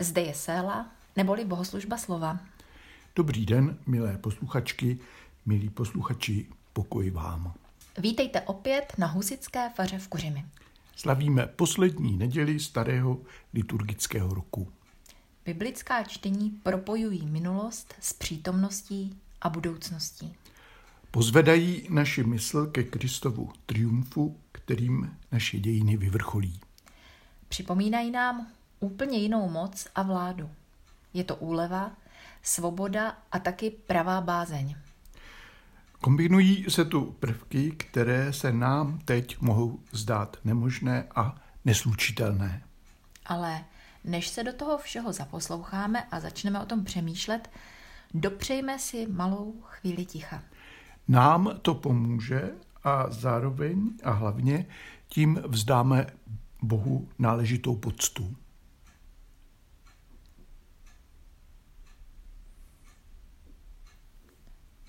Zde je Séla, neboli bohoslužba slova. Dobrý den, milé posluchačky, milí posluchači, pokoj vám. Vítejte opět na Husické faře v Kuřimi. Slavíme poslední neděli starého liturgického roku. Biblická čtení propojují minulost s přítomností a budoucností. Pozvedají naši mysl ke Kristovu triumfu, kterým naše dějiny vyvrcholí. Připomínají nám úplně jinou moc a vládu. Je to úleva, svoboda a taky pravá bázeň. Kombinují se tu prvky, které se nám teď mohou zdát nemožné a neslučitelné. Ale než se do toho všeho zaposloucháme a začneme o tom přemýšlet, dopřejme si malou chvíli ticha. Nám to pomůže a zároveň a hlavně tím vzdáme Bohu náležitou poctu.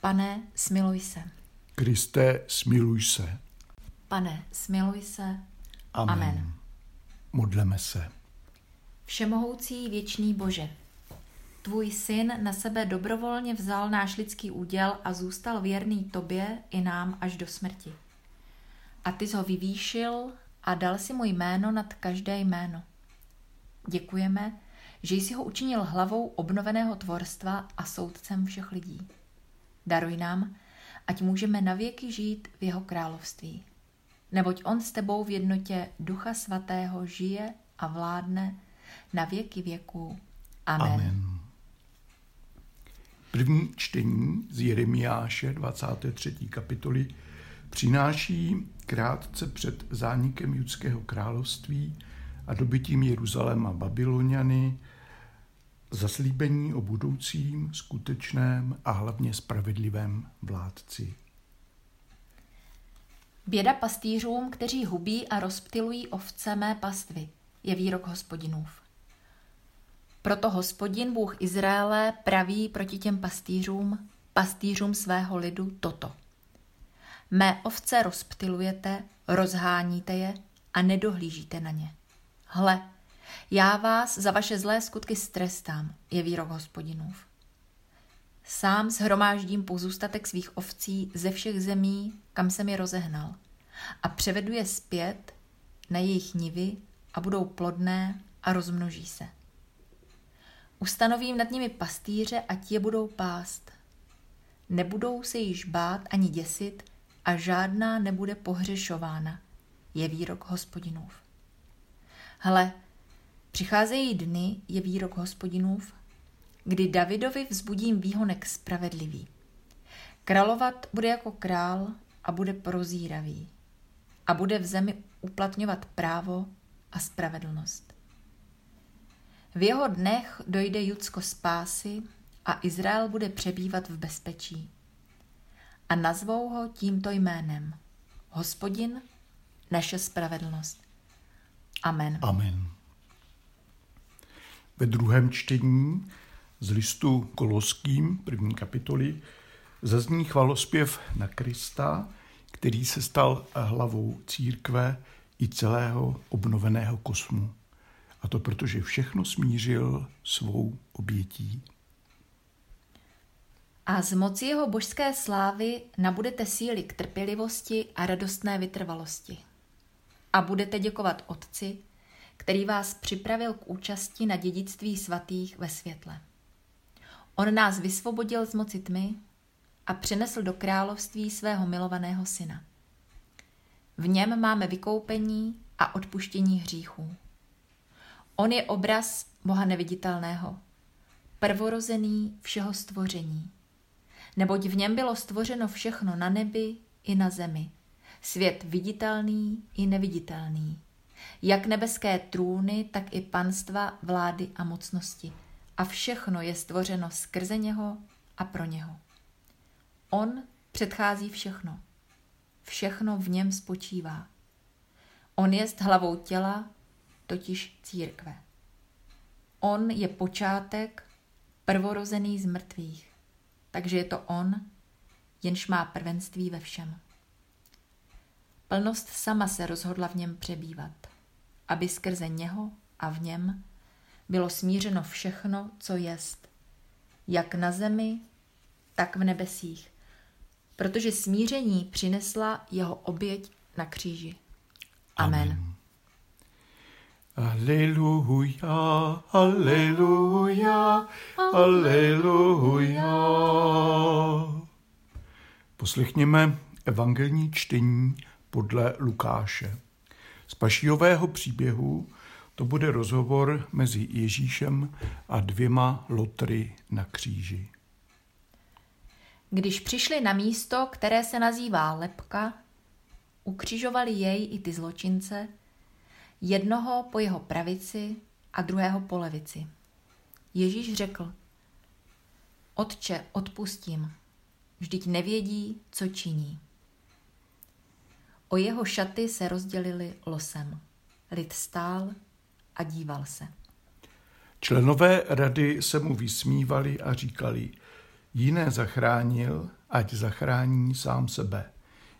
Pane, smiluj se. Kriste, smiluj se. Pane, smiluj se. Amen. Amen. Modleme se. Všemohoucí věčný Bože, tvůj syn na sebe dobrovolně vzal náš lidský úděl a zůstal věrný tobě i nám až do smrti. A ty jsi ho vyvýšil a dal si mu jméno nad každé jméno. Děkujeme, že jsi ho učinil hlavou obnoveného tvorstva a soudcem všech lidí. Daruj nám, ať můžeme navěky žít v jeho království. Neboť on s tebou v jednotě Ducha Svatého žije a vládne na věky věků. Amen. Amen. První čtení z Jeremiáše 23. kapitoly přináší krátce před zánikem judského království a dobytím Jeruzaléma Babyloniany zaslíbení o budoucím, skutečném a hlavně spravedlivém vládci. Běda pastýřům, kteří hubí a rozptilují ovce mé pastvy, je výrok hospodinův. Proto hospodin Bůh Izraele praví proti těm pastýřům, pastýřům svého lidu toto. Mé ovce rozptilujete, rozháníte je a nedohlížíte na ně. Hle, já vás za vaše zlé skutky strestám, je výrok hospodinův. Sám shromáždím pozůstatek svých ovcí ze všech zemí, kam jsem je rozehnal, a převedu je zpět na jejich nivy a budou plodné a rozmnoží se. Ustanovím nad nimi pastýře a ti je budou pást. Nebudou se již bát ani děsit a žádná nebude pohřešována, je výrok hospodinův. Hle, Přicházejí dny, je výrok hospodinův, kdy Davidovi vzbudím výhonek spravedlivý. Královat bude jako král a bude prozíravý. A bude v zemi uplatňovat právo a spravedlnost. V jeho dnech dojde Judsko spásy a Izrael bude přebývat v bezpečí. A nazvou ho tímto jménem. Hospodin, naše spravedlnost. Amen. Amen. Ve druhém čtení z listu Koloským, první kapitoly, zazní chvalospěv na Krista, který se stal hlavou církve i celého obnoveného kosmu. A to protože všechno smířil svou obětí. A z moci jeho božské slávy nabudete síly k trpělivosti a radostné vytrvalosti. A budete děkovat Otci, který vás připravil k účasti na dědictví svatých ve světle. On nás vysvobodil z moci tmy a přinesl do království svého milovaného syna. V něm máme vykoupení a odpuštění hříchů. On je obraz Boha neviditelného, prvorozený všeho stvoření. Neboť v něm bylo stvořeno všechno na nebi i na zemi, svět viditelný i neviditelný jak nebeské trůny, tak i panstva, vlády a mocnosti. A všechno je stvořeno skrze něho a pro něho. On předchází všechno. Všechno v něm spočívá. On je hlavou těla, totiž církve. On je počátek, prvorozený z mrtvých. Takže je to on, jenž má prvenství ve všem. Plnost sama se rozhodla v něm přebývat aby skrze něho a v něm bylo smířeno všechno, co jest, jak na zemi, tak v nebesích, protože smíření přinesla jeho oběť na kříži. Amen. Amen. Aleluja, aleluja, aleluja. Poslechněme evangelní čtení podle Lukáše. Pašijového příběhu to bude rozhovor mezi Ježíšem a dvěma lotry na kříži. Když přišli na místo, které se nazývá Lepka, ukřižovali jej i ty zločince, jednoho po jeho pravici a druhého po levici. Ježíš řekl, Otče, odpustím, vždyť nevědí, co činí. O jeho šaty se rozdělili losem. Lid stál a díval se. Členové rady se mu vysmívali a říkali, jiné zachránil, ať zachrání sám sebe,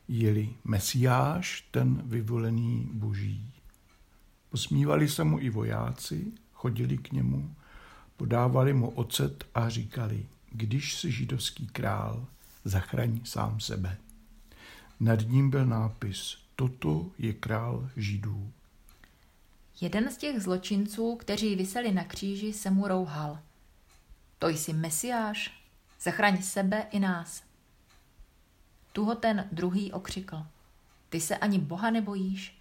jeli Mesiáš, ten vyvolený boží. Posmívali se mu i vojáci, chodili k němu, podávali mu ocet a říkali, když jsi židovský král, zachraň sám sebe. Nad ním byl nápis, toto je král židů. Jeden z těch zločinců, kteří vyseli na kříži, se mu rouhal. To jsi mesiáš, zachraň sebe i nás. Tu ho ten druhý okřikl. Ty se ani Boha nebojíš?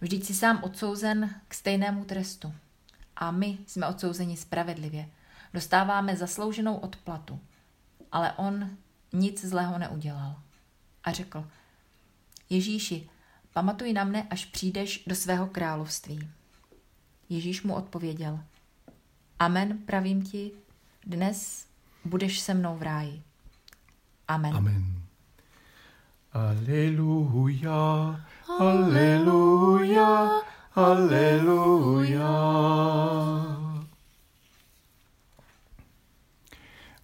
Vždyť jsi sám odsouzen k stejnému trestu. A my jsme odsouzeni spravedlivě. Dostáváme zaslouženou odplatu. Ale on nic zlého neudělal. A řekl, Ježíši, pamatuj na mne, až přijdeš do svého království. Ježíš mu odpověděl, Amen, pravím ti, dnes budeš se mnou v ráji. Amen. Amen. Aleluja, aleluja, aleluja.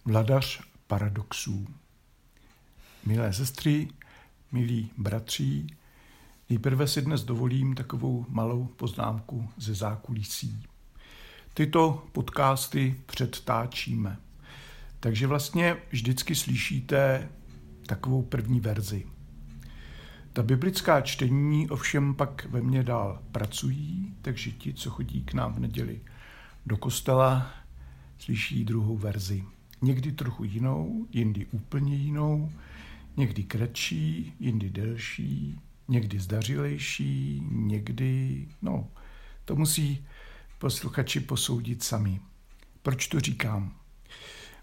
Vladař paradoxů. Milé sestry, milí bratří, nejprve si dnes dovolím takovou malou poznámku ze zákulisí. Tyto podcasty předtáčíme, takže vlastně vždycky slyšíte takovou první verzi. Ta biblická čtení ovšem pak ve mně dál pracují, takže ti, co chodí k nám v neděli do kostela, slyší druhou verzi. Někdy trochu jinou, jindy úplně jinou, někdy kratší, jindy delší, někdy zdařilejší, někdy, no, to musí posluchači posoudit sami. Proč to říkám?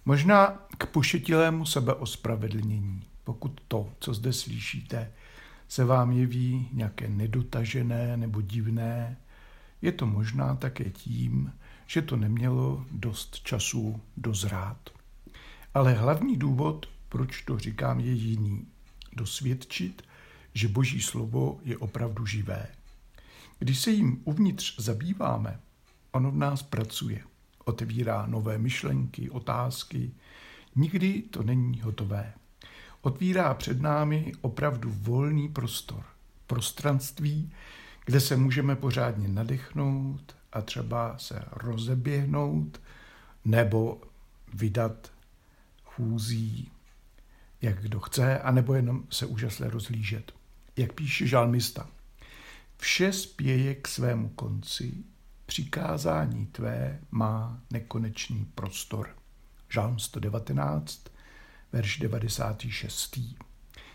Možná k pošetilému sebeospravedlnění, pokud to, co zde slyšíte, se vám jeví nějaké nedotažené nebo divné, je to možná také tím, že to nemělo dost času dozrát. Ale hlavní důvod, proč to říkám, je jiný. Dosvědčit, že Boží slovo je opravdu živé. Když se jim uvnitř zabýváme, ono v nás pracuje, otevírá nové myšlenky, otázky. Nikdy to není hotové. Otvírá před námi opravdu volný prostor, prostranství, kde se můžeme pořádně nadechnout a třeba se rozeběhnout nebo vydat chůzí, jak kdo chce, anebo jenom se úžasle rozlížet. Jak píše žalmista, vše spěje k svému konci, přikázání tvé má nekonečný prostor. Žalm 119, verš 96.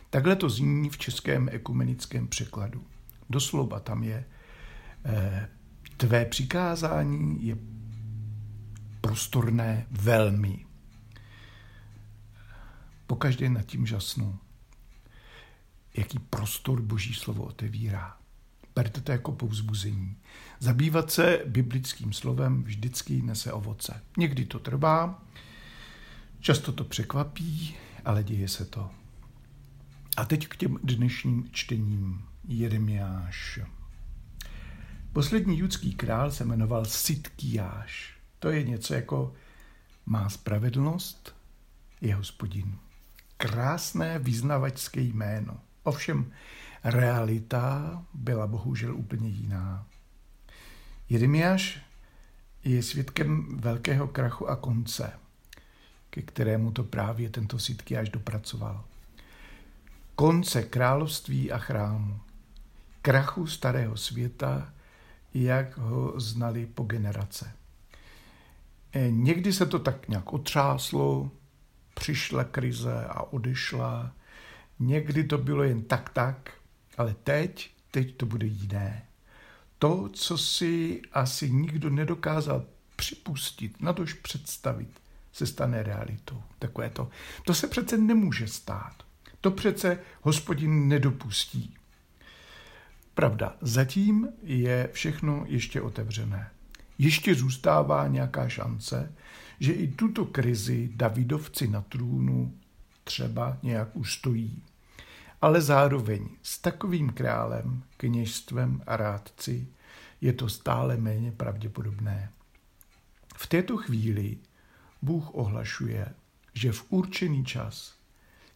Takhle to zní v českém ekumenickém překladu. Doslova tam je, eh, tvé přikázání je prostorné velmi. Pokaždé nad tím žasnu, jaký prostor Boží slovo otevírá. Berte to jako povzbuzení. Zabývat se biblickým slovem vždycky nese ovoce. Někdy to trvá, často to překvapí, ale děje se to. A teď k těm dnešním čtením. Jeremiáš. Poslední judský král se jmenoval Sitkiáš. To je něco jako má spravedlnost, je hospodin krásné vyznavačské jméno. Ovšem, realita byla bohužel úplně jiná. Jeremiáš je svědkem velkého krachu a konce, ke kterému to právě tento až dopracoval. Konce království a chrámu, krachu starého světa, jak ho znali po generace. E, někdy se to tak nějak otřáslo, přišla krize a odešla. Někdy to bylo jen tak tak, ale teď, teď to bude jiné. To, co si asi nikdo nedokázal připustit, na tož představit, se stane realitou. Takové to. To se přece nemůže stát. To přece hospodin nedopustí. Pravda, zatím je všechno ještě otevřené. Ještě zůstává nějaká šance, že i tuto krizi Davidovci na trůnu třeba nějak ustojí. Ale zároveň s takovým králem, kněžstvem a rádci je to stále méně pravděpodobné. V této chvíli Bůh ohlašuje, že v určený čas,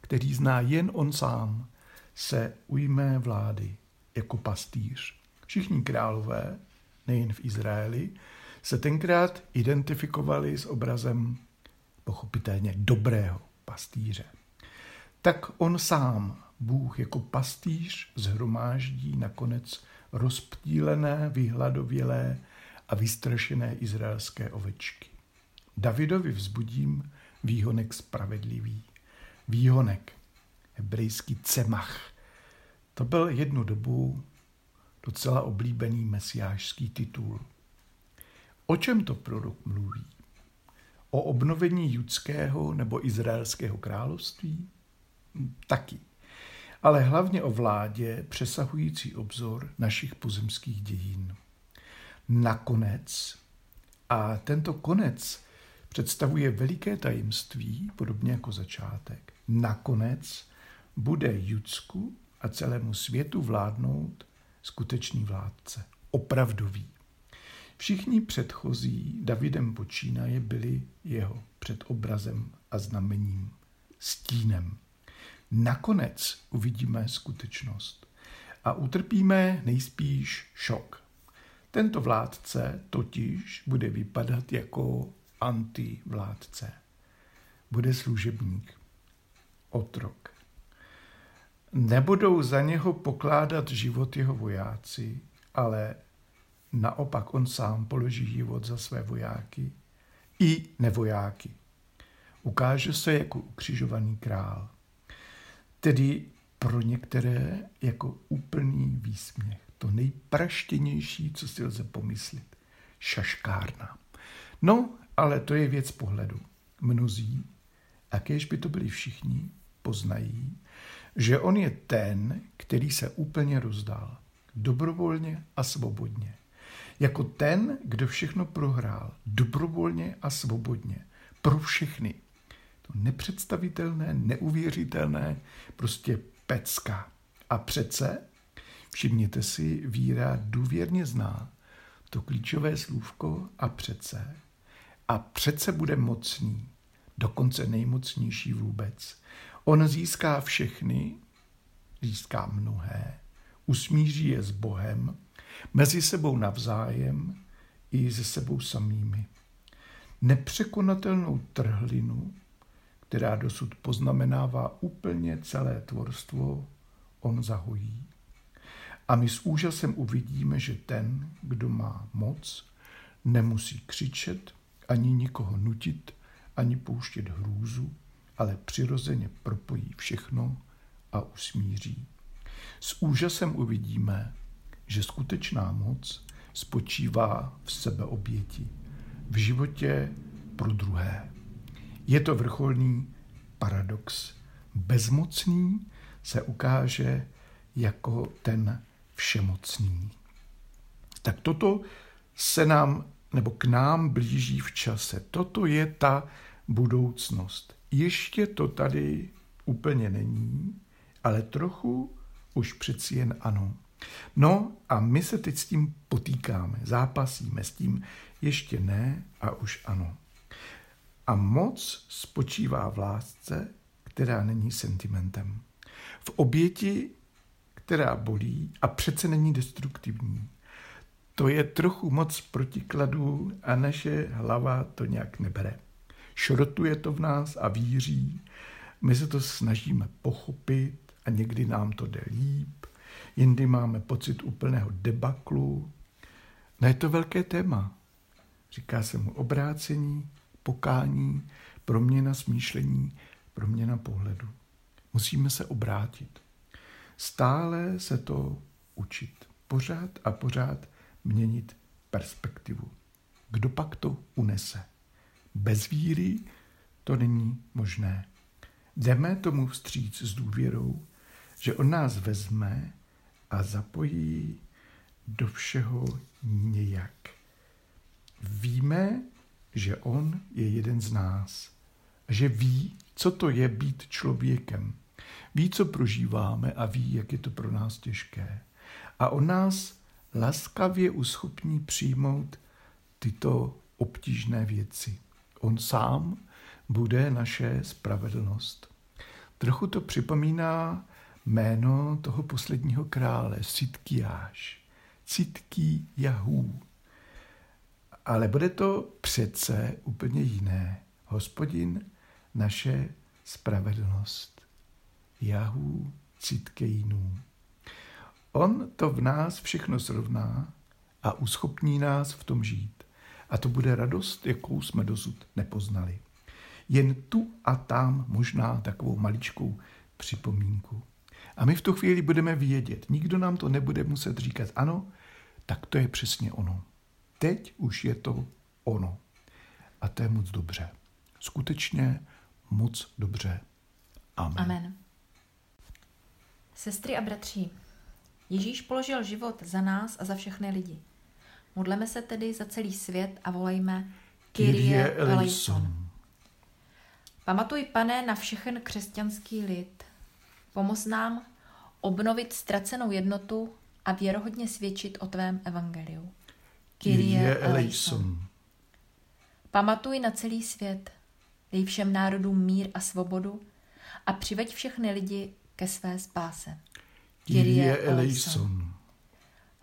který zná jen on sám, se ujme vlády jako pastýř. Všichni králové, nejen v Izraeli, se tenkrát identifikovali s obrazem pochopitelně dobrého pastýře. Tak on sám, Bůh jako pastýř, zhromáždí nakonec rozptýlené, vyhladovělé a vystrašené izraelské ovečky. Davidovi vzbudím výhonek spravedlivý. Výhonek, hebrejský cemach. To byl jednu dobu docela oblíbený mesiářský titul. O čem to prorok mluví? O obnovení judského nebo izraelského království? Hm, taky. Ale hlavně o vládě přesahující obzor našich pozemských dějin. Nakonec, a tento konec představuje veliké tajemství, podobně jako začátek, nakonec bude Judsku a celému světu vládnout skutečný vládce, opravdový. Všichni předchozí Davidem počínaje byli jeho předobrazem a znamením, stínem. Nakonec uvidíme skutečnost a utrpíme nejspíš šok. Tento vládce totiž bude vypadat jako antivládce. Bude služebník, otrok. Nebudou za něho pokládat život jeho vojáci, ale naopak on sám položí život za své vojáky i nevojáky. Ukáže se jako ukřižovaný král. Tedy pro některé jako úplný výsměch. To nejpraštěnější, co si lze pomyslet. Šaškárna. No, ale to je věc pohledu. Mnozí, a kež by to byli všichni, poznají, že on je ten, který se úplně rozdal. Dobrovolně a svobodně. Jako ten, kdo všechno prohrál. Dobrovolně a svobodně. Pro všechny. To nepředstavitelné, neuvěřitelné, prostě pecka. A přece, všimněte si, víra důvěrně zná to klíčové slůvko a přece a přece bude mocný, dokonce nejmocnější vůbec. On získá všechny, získá mnohé, usmíří je s Bohem, mezi sebou navzájem i se sebou samými. Nepřekonatelnou trhlinu, která dosud poznamenává úplně celé tvorstvo, on zahojí. A my s úžasem uvidíme, že ten, kdo má moc, nemusí křičet, ani nikoho nutit, ani pouštět hrůzu, ale přirozeně propojí všechno a usmíří. S úžasem uvidíme, že skutečná moc spočívá v sebeoběti, v životě pro druhé. Je to vrcholný paradox. Bezmocný se ukáže jako ten všemocný. Tak toto se nám nebo k nám blíží v čase. Toto je ta budoucnost. Ještě to tady úplně není, ale trochu už přeci jen ano. No a my se teď s tím potýkáme, zápasíme s tím, ještě ne a už ano. A moc spočívá v lásce, která není sentimentem. V oběti, která bolí a přece není destruktivní. to je trochu moc protikladů a naše hlava to nějak nebere. Šrotuje to v nás a víří. My se to snažíme pochopit a někdy nám to jde líp, jindy máme pocit úplného debaklu. No je to velké téma. Říká se mu obrácení, pokání, proměna smýšlení, proměna pohledu. Musíme se obrátit. Stále se to učit. Pořád a pořád měnit perspektivu. Kdo pak to unese? Bez víry to není možné. Jdeme tomu vstříc s důvěrou, že on nás vezme a zapojí do všeho nějak. Víme, že on je jeden z nás. Že ví, co to je být člověkem. Ví, co prožíváme a ví, jak je to pro nás těžké. A on nás laskavě uschopní přijmout tyto obtížné věci. On sám bude naše spravedlnost. Trochu to připomíná jméno toho posledního krále, Sitkiáš. Citký Jahů. Ale bude to přece úplně jiné. Hospodin, naše spravedlnost. Jahů Citkejnů. On to v nás všechno zrovná a uschopní nás v tom žít. A to bude radost, jakou jsme dosud nepoznali. Jen tu a tam možná takovou maličkou připomínku. A my v tu chvíli budeme vědět, nikdo nám to nebude muset říkat, ano, tak to je přesně ono. Teď už je to ono. A to je moc dobře. Skutečně moc dobře. Amen. Amen. Sestry a bratři, Ježíš položil život za nás a za všechny lidi. Modleme se tedy za celý svět a volejme Kyrie eleison. Pamatuj, pane, na všechen křesťanský lid. Pomoz nám obnovit ztracenou jednotu a věrohodně svědčit o tvém evangeliu. Kyrie eleison. Pamatuj na celý svět, dej všem národům mír a svobodu a přiveď všechny lidi ke své spáse. Kyrie eleison.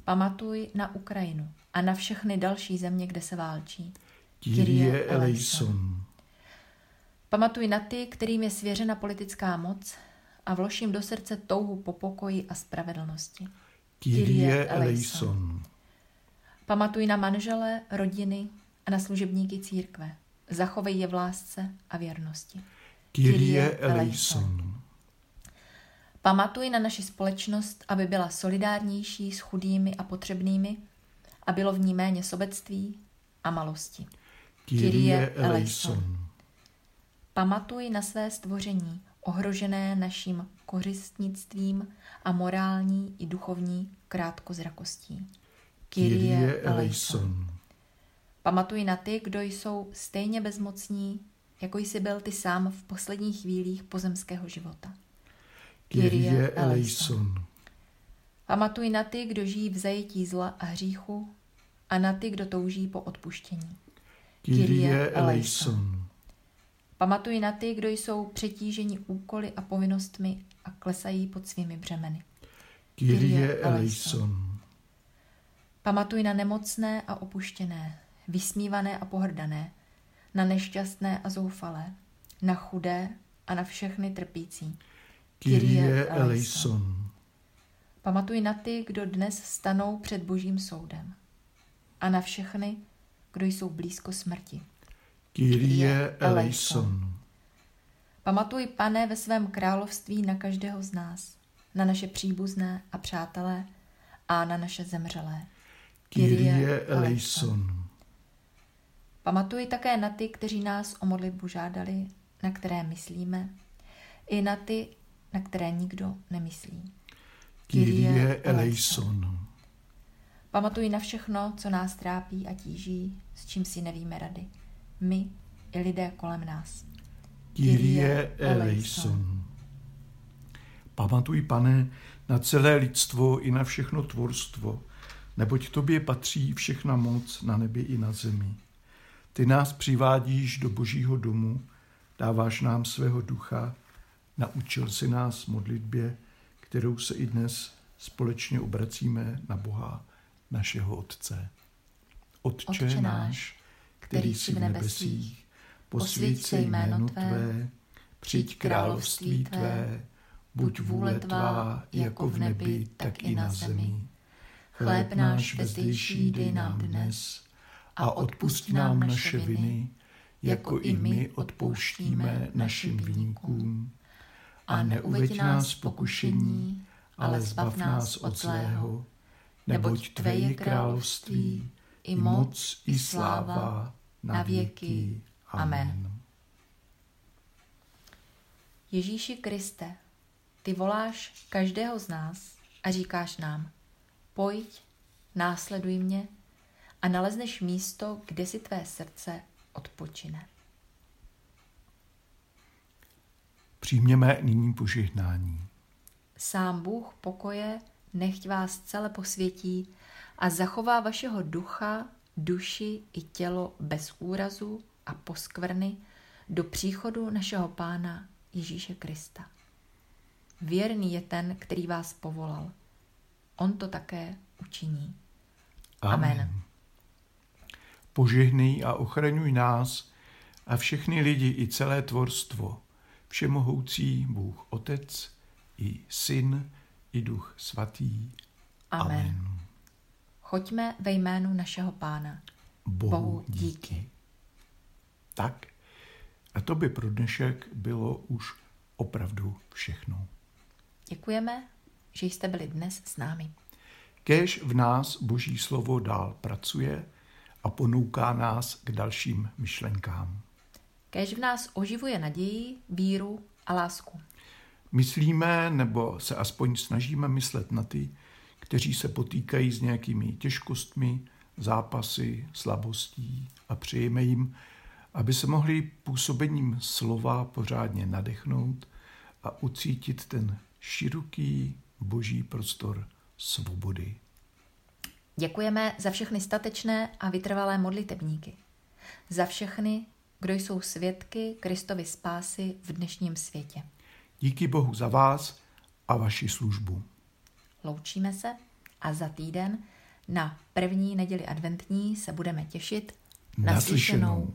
Pamatuj na Ukrajinu a na všechny další země, kde se válčí. Kyrie eleison. Pamatuj na ty, kterým je svěřena politická moc a vložím do srdce touhu po pokoji a spravedlnosti. Kyrie eleison. Pamatuj na manžele, rodiny a na služebníky církve. Zachovej je v lásce a věrnosti. Kyrie eleison. Pamatuj na naši společnost, aby byla solidárnější s chudými a potřebnými a bylo v ní méně sobectví a malosti. Kyrie eleison. Pamatuj na své stvoření, ohrožené naším kořistnictvím a morální i duchovní krátkozrakostí. Kyrie eleison. Pamatuj na ty, kdo jsou stejně bezmocní, jako jsi byl ty sám v posledních chvílích pozemského života. Kyrie eleison. Pamatuj na ty, kdo žijí v zajetí zla a hříchu a na ty, kdo touží po odpuštění. Kyrie eleison. Pamatuj na ty, kdo jsou přetíženi úkoly a povinnostmi a klesají pod svými břemeny. Kyrie eleison. Pamatuj na nemocné a opuštěné, vysmívané a pohrdané, na nešťastné a zoufalé, na chudé a na všechny trpící. Kyrie eleison. Pamatuj na ty, kdo dnes stanou před božím soudem a na všechny, kdo jsou blízko smrti. Kyrie eleison. Pamatuj, pane, ve svém království na každého z nás, na naše příbuzné a přátelé a na naše zemřelé. Kyrie eleison. Pamatuj také na ty, kteří nás o modlitbu žádali, na které myslíme, i na ty, na které nikdo nemyslí. Kyrie eleison. Pamatuj na všechno, co nás trápí a tíží, s čím si nevíme rady. My i lidé kolem nás. Kyrie eleison. Pamatuj, pane, na celé lidstvo i na všechno tvorstvo, neboť tobě patří všechna moc na nebi i na zemi. Ty nás přivádíš do božího domu, dáváš nám svého ducha, naučil si nás modlitbě, kterou se i dnes společně obracíme na Boha, našeho Otce. Otče, Otče náš, který jsi v nebesích, posvíť se jméno Tvé, přijď království Tvé, buď vůle Tvá, jako v nebi, tak i na zemi. Chléb náš vezdejší dej nám dnes a odpust nám naše viny, jako i my odpouštíme našim viníkům. A neuveď nás pokušení, ale zbav nás od zlého, neboť Tvé je království, i moc, i sláva, na věky. Amen. Ježíši Kriste, ty voláš každého z nás a říkáš nám, pojď, následuj mě a nalezneš místo, kde si tvé srdce odpočine. Přijměme nyní požehnání. Sám Bůh pokoje nechť vás celé posvětí a zachová vašeho ducha, duši i tělo bez úrazu a poskvrny do příchodu našeho Pána Ježíše Krista. Věrný je ten, který vás povolal. On to také učiní. Amen. Amen. Požehnej a ochraňuj nás a všechny lidi i celé tvorstvo, všemohoucí Bůh Otec i Syn i Duch Svatý. Amen. Amen. Choďme ve jménu našeho Pána. Bohu, Bohu díky. díky. Tak, a to by pro dnešek bylo už opravdu všechno. Děkujeme, že jste byli dnes s námi. Kéž v nás Boží slovo dál pracuje a ponouká nás k dalším myšlenkám. Kéž v nás oživuje naději, víru a lásku. Myslíme, nebo se aspoň snažíme myslet na ty, kteří se potýkají s nějakými těžkostmi, zápasy, slabostí a přejeme jim, aby se mohli působením slova pořádně nadechnout a ucítit ten široký boží prostor svobody. Děkujeme za všechny statečné a vytrvalé modlitebníky. Za všechny, kdo jsou svědky Kristovy spásy v dnešním světě. Díky Bohu za vás a vaši službu. Loučíme se a za týden na první neděli adventní se budeme těšit na, na slyšenou.